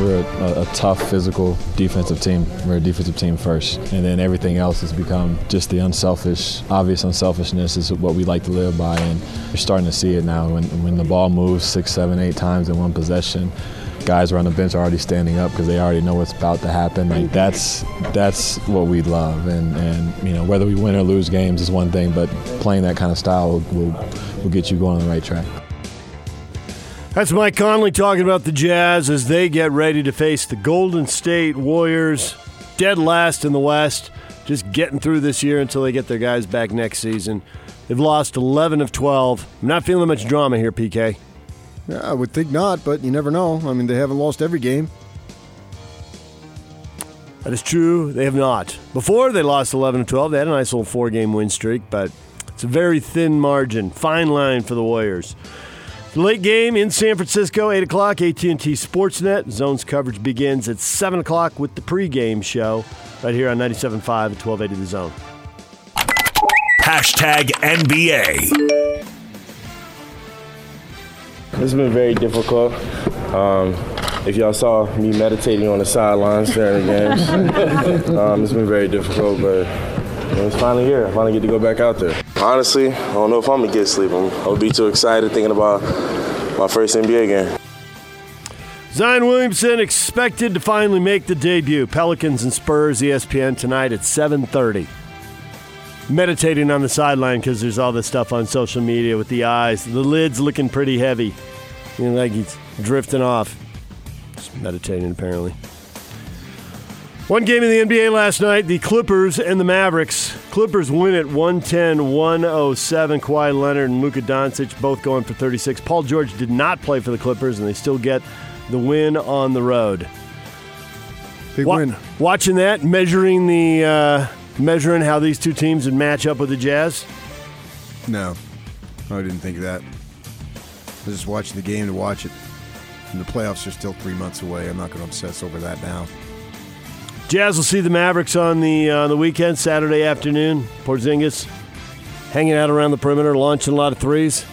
We're a, a, tough, physical defensive team. We're a defensive team first. And then everything else has become just the unselfish, obvious unselfishness is what we like to live by. And you're starting to see it now. When, when the ball moves six, seven, eight times in one possession, guys are on the bench are already standing up because they already know what's about to happen. Like that's that's what we love. And, and you know whether we win or lose games is one thing, but playing that kind of style will, will, will get you going on the right track. That's Mike Conley talking about the Jazz as they get ready to face the Golden State Warriors, dead last in the West, just getting through this year until they get their guys back next season. They've lost 11 of 12. I'm not feeling much drama here, PK. Yeah, I would think not, but you never know. I mean, they haven't lost every game. That is true. They have not. Before they lost 11 of 12, they had a nice little four game win streak, but it's a very thin margin. Fine line for the Warriors. The late game in San Francisco, 8 o'clock, AT&T Sportsnet. Zones coverage begins at 7 o'clock with the pregame show right here on 97.5 at 1280 The Zone. Hashtag NBA. It's been very difficult. Um, if y'all saw me meditating on the sidelines during the games, um, it's been very difficult, but it's finally here. I finally get to go back out there. Honestly, I don't know if I'm gonna get sleep. I'm, I'll be too excited thinking about my first NBA game. Zion Williamson expected to finally make the debut. Pelicans and Spurs, ESPN tonight at 7:30. Meditating on the sideline because there's all this stuff on social media with the eyes. The lid's looking pretty heavy, you know, like he's drifting off. Just meditating apparently. One game in the NBA last night, the Clippers and the Mavericks. Clippers win at 110 107. Kawhi Leonard and Luka Doncic both going for 36. Paul George did not play for the Clippers, and they still get the win on the road. Big Wa- win. Watching that, measuring the uh, measuring how these two teams would match up with the Jazz. No, I didn't think of that. I was just watching the game to watch it. And the playoffs are still three months away. I'm not going to obsess over that now. Jazz will see the Mavericks on the uh, the weekend, Saturday afternoon. Porzingis hanging out around the perimeter, launching a lot of threes.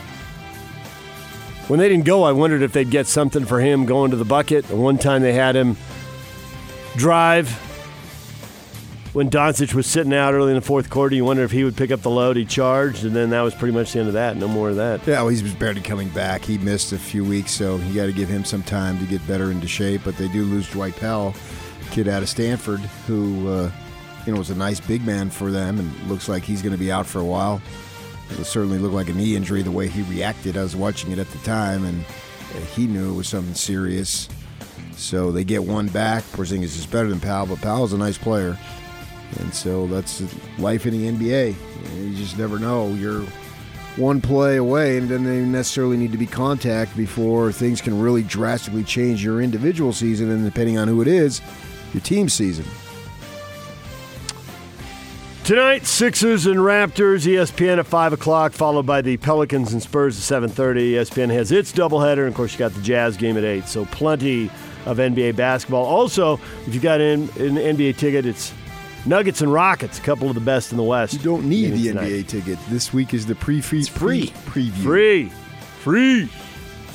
When they didn't go, I wondered if they'd get something for him going to the bucket. And one time they had him drive when Doncic was sitting out early in the fourth quarter. You wondered if he would pick up the load. He charged, and then that was pretty much the end of that. No more of that. Yeah, well, he was barely coming back. He missed a few weeks, so you got to give him some time to get better into shape. But they do lose Dwight Powell kid out of Stanford who, uh, you know, was a nice big man for them and looks like he's going to be out for a while. It certainly looked like a knee injury the way he reacted. I was watching it at the time, and he knew it was something serious. So they get one back. Porzingis is better than Powell, but Powell's a nice player, and so that's life in the NBA. You just never know. You're one play away, and doesn't even necessarily need to be contact before things can really drastically change your individual season. And depending on who it is, your team season. Tonight, Sixers and Raptors, ESPN at 5 o'clock, followed by the Pelicans and Spurs at 7.30. ESPN has its doubleheader, and of course, you got the Jazz game at 8, so plenty of NBA basketball. Also, if you got in an NBA ticket, it's Nuggets and Rockets, a couple of the best in the West. You don't need the tonight. NBA ticket. This week is the pre-free free preview. Free. Free.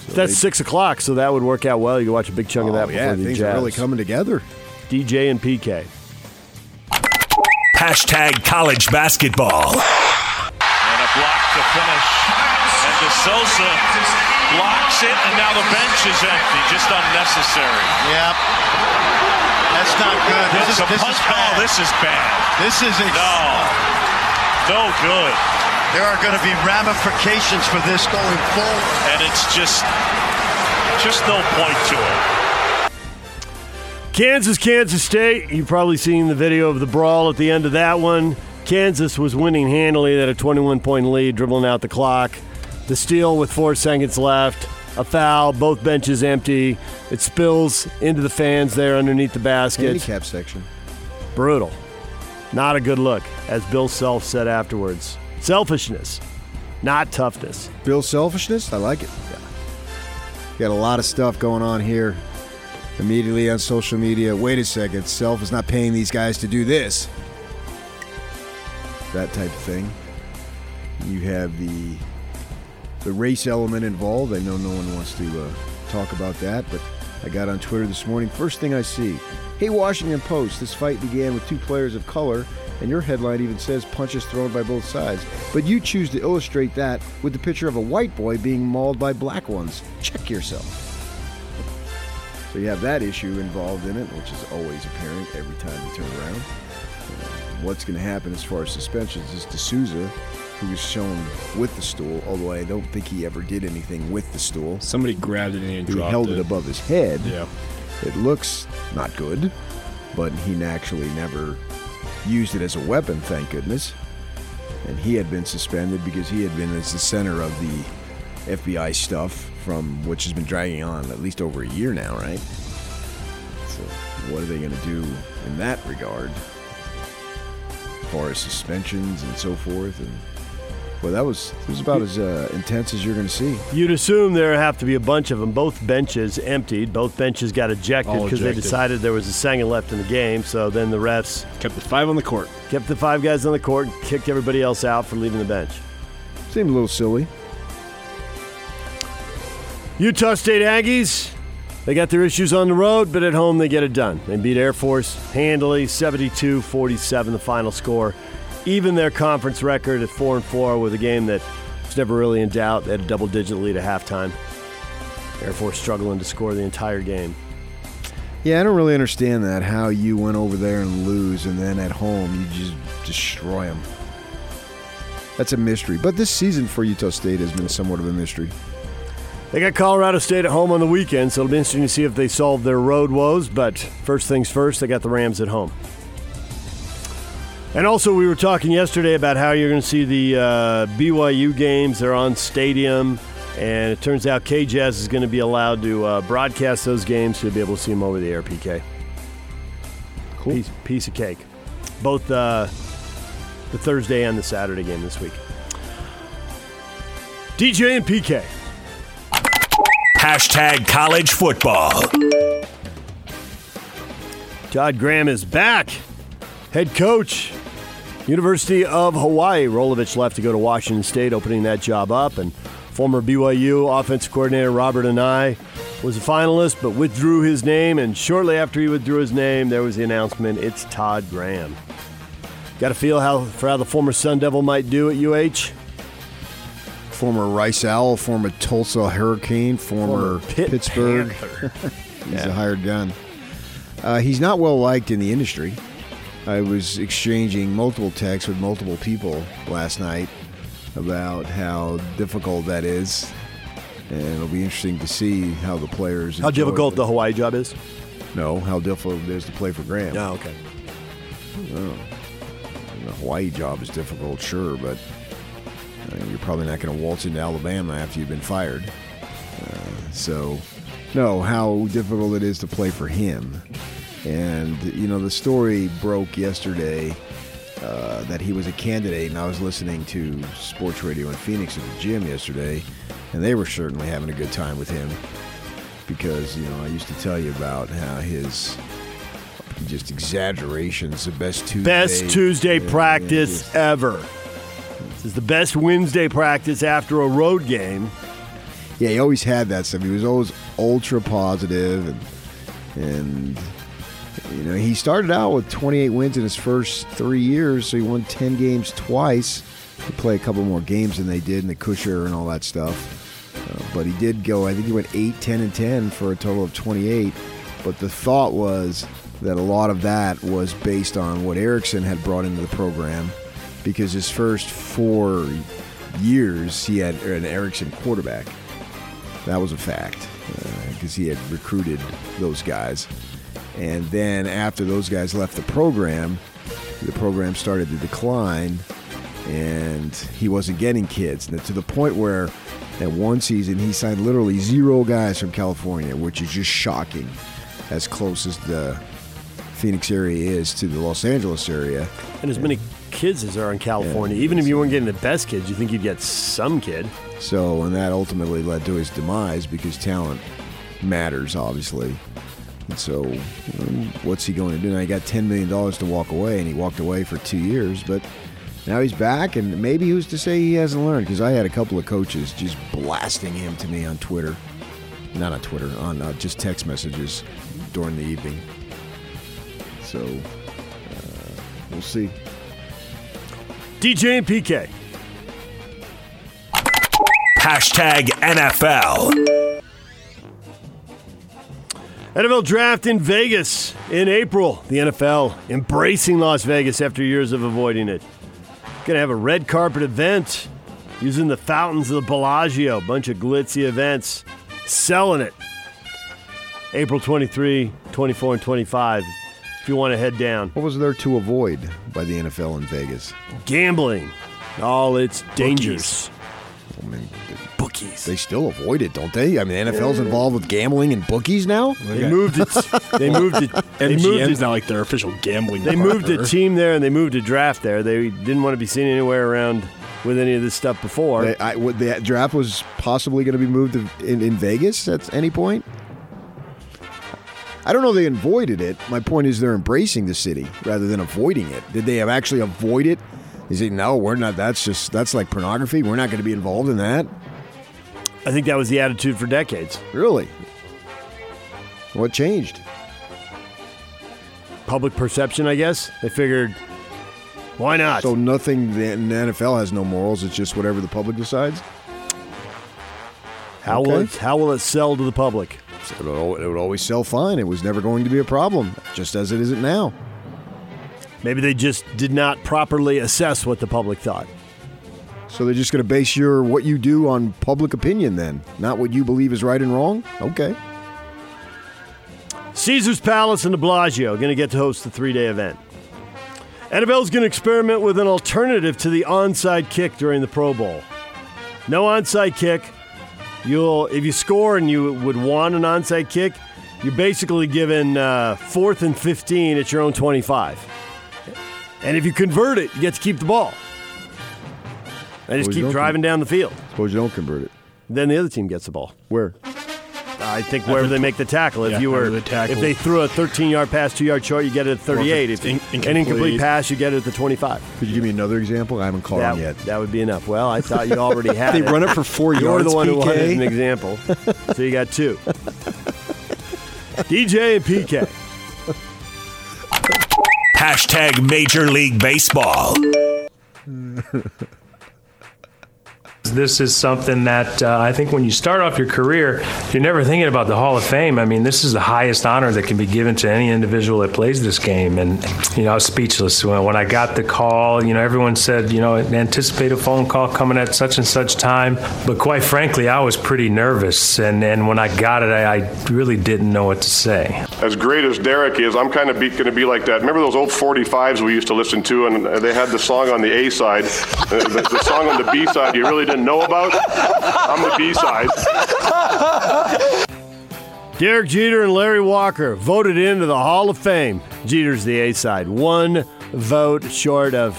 So That's 6 o'clock, so that would work out well. You watch a big chunk oh, of that yeah, before the things Jazz. are really coming together. DJ and PK. Hashtag college basketball. And a block to finish. And De Sousa blocks it, and now the bench is empty. Just unnecessary. Yep. That's not good. This, is, a this punch is bad. This is bad. This is a no, no good. There are going to be ramifications for this going forward, and it's just, just no point to it. Kansas, Kansas State. You've probably seen the video of the brawl at the end of that one. Kansas was winning handily. They had a 21 point lead, dribbling out the clock. The steal with four seconds left. A foul, both benches empty. It spills into the fans there underneath the basket. Handicap section. Brutal. Not a good look, as Bill Self said afterwards. Selfishness, not toughness. Bill selfishness. I like it. Got a lot of stuff going on here. Immediately on social media. Wait a second. Self is not paying these guys to do this. That type of thing. You have the the race element involved. I know no one wants to uh, talk about that, but I got on Twitter this morning. First thing I see, hey Washington Post, this fight began with two players of color, and your headline even says punches thrown by both sides. But you choose to illustrate that with the picture of a white boy being mauled by black ones. Check yourself. So you have that issue involved in it, which is always apparent every time you turn around. Uh, what's going to happen as far as suspensions is De Sousa, who was shown with the stool, although I don't think he ever did anything with the stool. Somebody grabbed it and He held it. it above his head. Yeah. It looks not good, but he actually never used it as a weapon, thank goodness. And he had been suspended because he had been as the center of the FBI stuff from which has been dragging on at least over a year now, right? So what are they going to do in that regard? As far as suspensions and so forth and well, that was it was about as uh, intense as you're going to see. You'd assume there have to be a bunch of them. Both benches emptied. Both benches got ejected because they decided there was a second left in the game. So then the refs Kept the five on the court. kept the five guys on the court, kicked everybody else out for leaving the bench. Seemed a little silly. Utah State Aggies, they got their issues on the road, but at home they get it done. They beat Air Force handily, 72 47, the final score. Even their conference record at 4 and 4 with a game that was never really in doubt. They had a double digit lead at halftime. Air Force struggling to score the entire game. Yeah, I don't really understand that. How you went over there and lose, and then at home you just destroy them. That's a mystery. But this season for Utah State has been somewhat of a mystery. They got Colorado State at home on the weekend, so it'll be interesting to see if they solve their road woes. But first things first, they got the Rams at home. And also, we were talking yesterday about how you're going to see the uh, BYU games. They're on Stadium, and it turns out KJazz is going to be allowed to uh, broadcast those games, so you'll be able to see them over the air. PK, Cool. piece, piece of cake. Both uh, the Thursday and the Saturday game this week. DJ and PK. Hashtag college football. Todd Graham is back. Head coach, University of Hawaii. Rolovich left to go to Washington State, opening that job up. And former BYU offensive coordinator Robert Anae was a finalist, but withdrew his name. And shortly after he withdrew his name, there was the announcement it's Todd Graham. Got a feel how for how the former Sun Devil might do at UH? Former Rice Owl, former Tulsa Hurricane, former, Former Pitt Pittsburgh. he's a hired gun. Uh, he's not well liked in the industry. I was exchanging multiple texts with multiple people last night about how difficult that is. And it'll be interesting to see how the players. How difficult it. the Hawaii job is? No, how difficult it is to play for Graham. Oh, okay. The Hawaii job is difficult, sure, but uh, you're probably not going to waltz into Alabama after you've been fired. Uh, so, no, how difficult it is to play for him. And, you know, the story broke yesterday uh, that he was a candidate, and I was listening to sports radio in Phoenix at the gym yesterday, and they were certainly having a good time with him because, you know, I used to tell you about how his just exaggerations, the best Tuesday. Best Tuesday practice just- ever. This is the best Wednesday practice after a road game. Yeah, he always had that stuff. He was always ultra positive, and and you know he started out with 28 wins in his first three years, so he won 10 games twice. He played a couple more games than they did in the Kusher and all that stuff. Uh, but he did go. I think he went 8, 10, and 10 for a total of 28. But the thought was that a lot of that was based on what Erickson had brought into the program, because his first four years he had an Erickson quarterback. That was a fact uh, because he had recruited those guys. And then after those guys left the program, the program started to decline and he wasn't getting kids. And to the point where at one season he signed literally zero guys from California, which is just shocking as close as the Phoenix area is to the Los Angeles area. And as many kids as there are in California. Even if you weren't getting the best kids, you think you'd get some kid. So, and that ultimately led to his demise because talent matters, obviously. And so, um, what's he going to do? Now, he got $10 million to walk away, and he walked away for two years, but now he's back, and maybe who's to say he hasn't learned? Because I had a couple of coaches just blasting him to me on Twitter. Not on Twitter, on uh, just text messages during the evening. So, uh, we'll see. DJ and PK. Hashtag NFL. NFL draft in Vegas in April. The NFL embracing Las Vegas after years of avoiding it. To have a red carpet event using the fountains of the Bellagio. Bunch of glitzy events. Selling it. April 23, 24, and 25. If you want to head down. What was there to avoid by the NFL in Vegas? Gambling. All its dangers. I mean, Bookies. they still avoid it, don't they? I mean, the NFL's involved with gambling and bookies now. They moved it. They moved it. They moved MGM's it. now like their official gambling. They moved a partner. team there and they moved a draft there. They didn't want to be seen anywhere around with any of this stuff before. They, I, what, the draft was possibly going to be moved to, in, in Vegas at any point. I don't know if they avoided it. My point is they're embracing the city rather than avoiding it. Did they have actually avoid it? Is it no? We're not. That's just that's like pornography. We're not going to be involved in that. I think that was the attitude for decades. Really? What changed? Public perception, I guess. They figured, why not? So nothing. The, the NFL has no morals. It's just whatever the public decides. how will it, how will it sell to the public? It would, it would always sell fine. It was never going to be a problem, just as it isn't now. Maybe they just did not properly assess what the public thought. So they're just going to base your what you do on public opinion, then, not what you believe is right and wrong. Okay. Caesar's Palace and the Bellagio going to get to host the three-day event. NFL's going to experiment with an alternative to the onside kick during the Pro Bowl. No onside kick. You'll if you score and you would want an onside kick, you're basically given uh, fourth and 15 at your own 25. And if you convert it, you get to keep the ball. And just you keep don't driving down the field. Suppose you don't convert it. Then the other team gets the ball. Where? I think wherever they make the tackle. If Yeah, you were, the if they threw a 13-yard pass, two-yard short, you get it at 38. If in- an incomplete. incomplete pass, you get it at the 25. Could you give me another example? I haven't caught That, yet. that would be enough. Well, I thought you already had They it. run it for 4 yards. You're yards. the one who wanted an example, so you got two. DJ and PK. Hashtag Major League Baseball. This is something that uh, I think when you start off your career, you're never thinking about the Hall of Fame. I mean, this is the highest honor that can be given to any individual that plays this game. And, you know, I was speechless. When, I got the call, you know, everyone said, you know, anticipate a phone call coming at such and such time. But quite frankly, I was pretty nervous. And, and when I got it, I, I really didn't know what to say. as great as Derek is, I'm kind of going to be like that. Remember those old 45s we used to listen to, and they had the song on the A side, uh, the, the song on the B side you really didn't know about. I'm the B side. Derek Jeter and Larry Walker voted into the Hall of Fame. Jeter's the A side. One vote short of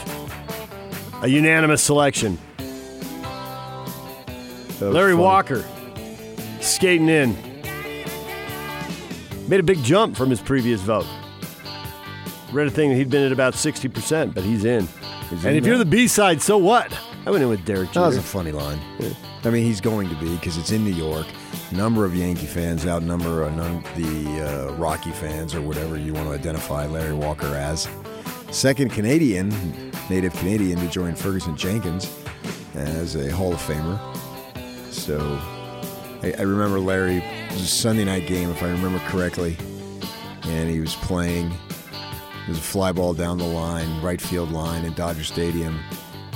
a unanimous selection. Larry funny. Walker skating in. Made a big jump from his previous vote. Read a thing that he'd been at about 60%, but he's in. He's and in if you're the B side, so what? I went in with Derek That was a funny line. I mean, he's going to be because it's in New York. Number of Yankee fans outnumber the uh, Rocky fans or whatever you want to identify Larry Walker as. Second Canadian, native Canadian, to join Ferguson Jenkins as a Hall of Famer. So I, I remember Larry, it was a Sunday night game, if I remember correctly, and he was playing. There's a fly ball down the line, right field line in Dodger Stadium,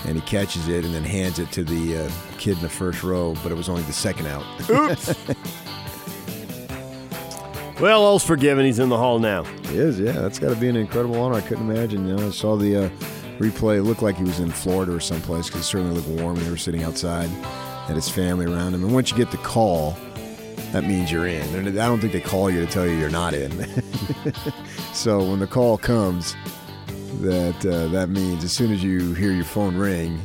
and he catches it and then hands it to the uh, kid in the first row, but it was only the second out. Oops. well, all's forgiven. He's in the Hall now. He is, yeah. That's got to be an incredible honor. I couldn't imagine. You know, I saw the uh, replay. It looked like he was in Florida or someplace because it certainly looked warm. When they were sitting outside, had his family around him. And once you get the call, that means you're in. And I don't think they call you to tell you you're not in. so when the call comes, that uh, that means as soon as you hear your phone ring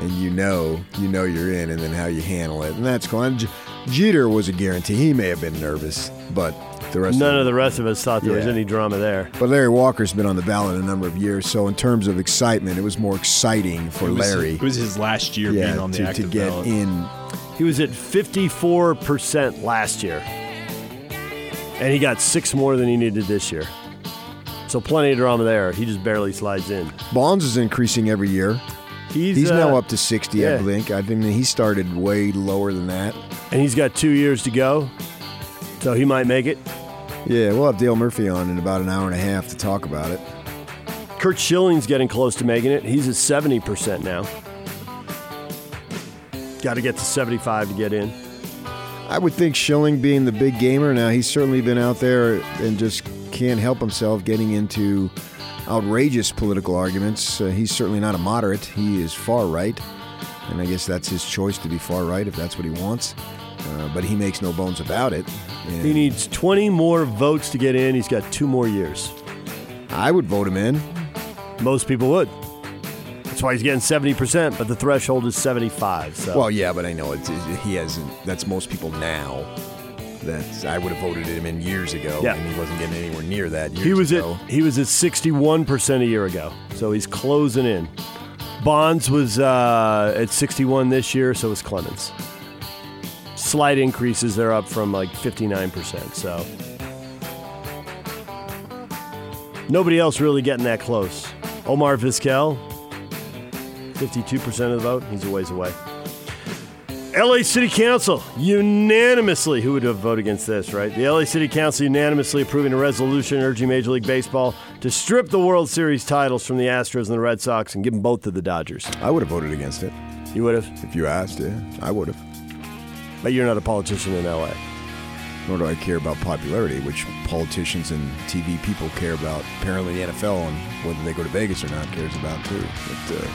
and you know you know you're in, and then how you handle it, and that's cool. And J- Jeter was a guarantee. He may have been nervous, but the rest None of, of the rest of us thought there was any drama there. But Larry Walker's been on the ballot a number of years, so in terms of excitement, it was more exciting for It was- Larry. It was his last year yeah, being on the to, to get ballot. in. He was at 54% last year. And he got six more than he needed this year. So plenty of drama there. He just barely slides in. Bonds is increasing every year. He's, He's uh, now up to 60, yeah. I think. I think he started way lower than that. And he's got two years to go. So he might make it. Yeah, we'll have Dale Murphy on in about an hour and a half to talk about it. Curt Schilling's getting close to making it. He's at 70% now. Got to get to 75 to get in. I would think Schilling being the big gamer now, he's certainly been out there and just can't help himself getting into outrageous political arguments. Uh, he's certainly not a moderate. He is far right. And I guess that's his choice to be far right if that's what he wants. Uh, but he makes no bones about it. And He needs 20 more votes to get in. He's got two more years. I would vote him in. Most people would. That's why he's getting 70%, but the threshold is 75. So Well, yeah, but I know it's, it, he hasn't. That's most people now. That's I would have voted him in years ago, Yeah. and he wasn't getting anywhere near that. He was ago. at he was at 61% a year ago. So he's closing in. Bonds was uh, at 61 this year, so was Clemens. Slight increases. They're up from like 59%. So nobody else really getting that close. Omar Vizquel, 52% of the vote. He's a ways away. LA City Council unanimously, who would have voted against this, right? The LA City Council unanimously approving a resolution urging Major League Baseball to strip the World Series titles from the Astros and the Red Sox and give them both to the Dodgers. I would have voted against it You would have, if you asked. Yeah, I would have. but you're not a politician in LA. Nor do I care about popularity, which politicians and TV people care about. Apparently, the NFL and whether they go to Vegas or not cares about too. But uh,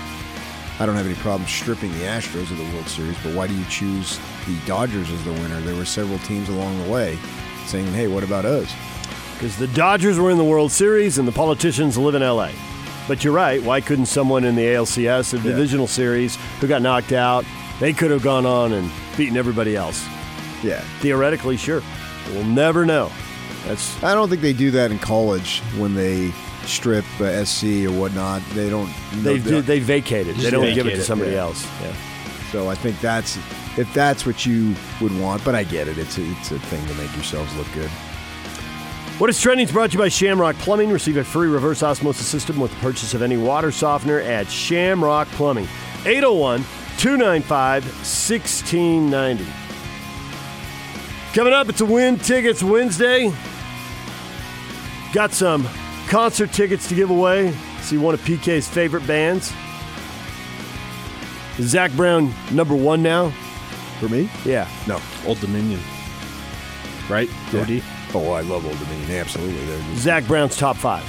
I don't have any problem stripping the Astros of the World Series. But why do you choose the Dodgers as the winner? There were several teams along the way saying, "Hey, what about us?" Because the Dodgers were in the World Series and the politicians live in LA. But you're right. Why couldn't someone in the ALCS, the divisional series, who got knocked out, they could have gone on and beaten everybody else? Yeah, Theoretically, sure. We'll never know. That's I don't think they do that in college when they strip uh, SC or whatnot. They don't. they no, they vacate it. They don't give it to somebody yeah. else. Yeah. So I think that's if that's what you would want. But I get it. It's a, it's a thing to make yourselves look good. What is trending is brought to you by Shamrock Plumbing. Receive a free reverse osmosis system with the purchase of any water softener at Shamrock Plumbing. 801 295 1690. Coming up, it's a Win Tickets Wednesday. Got some concert tickets to give away. See one of PK's favorite bands. Is Zac Brown number one now? For me, Yeah. no. Old Dominion. Right? Yeah. OD? Oh, I love Old Dominion. Absolutely. They're just- Zac Brown's top five.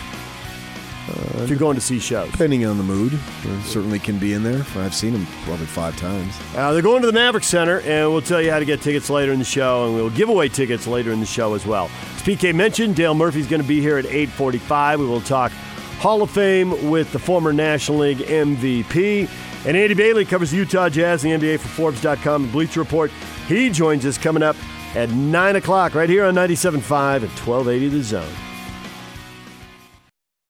If you're going to see shows. depending on the mood, uh, certainly can be in there. I've seen them probably five times. Uh, they're going to the Maverik Center, and we'll tell you how to get tickets later in the show, and we'll give away tickets later in the show as well. As PK mentioned, Dale Murphy's going to be here at 8:45. We will talk Hall of Fame with the former National League MVP, and Andy Bailey covers the Utah Jazz, and the NBA for Forbes.com and Bleacher Report. He joins us coming up at nine o'clock right here on 97.5 and 1280 The Zone.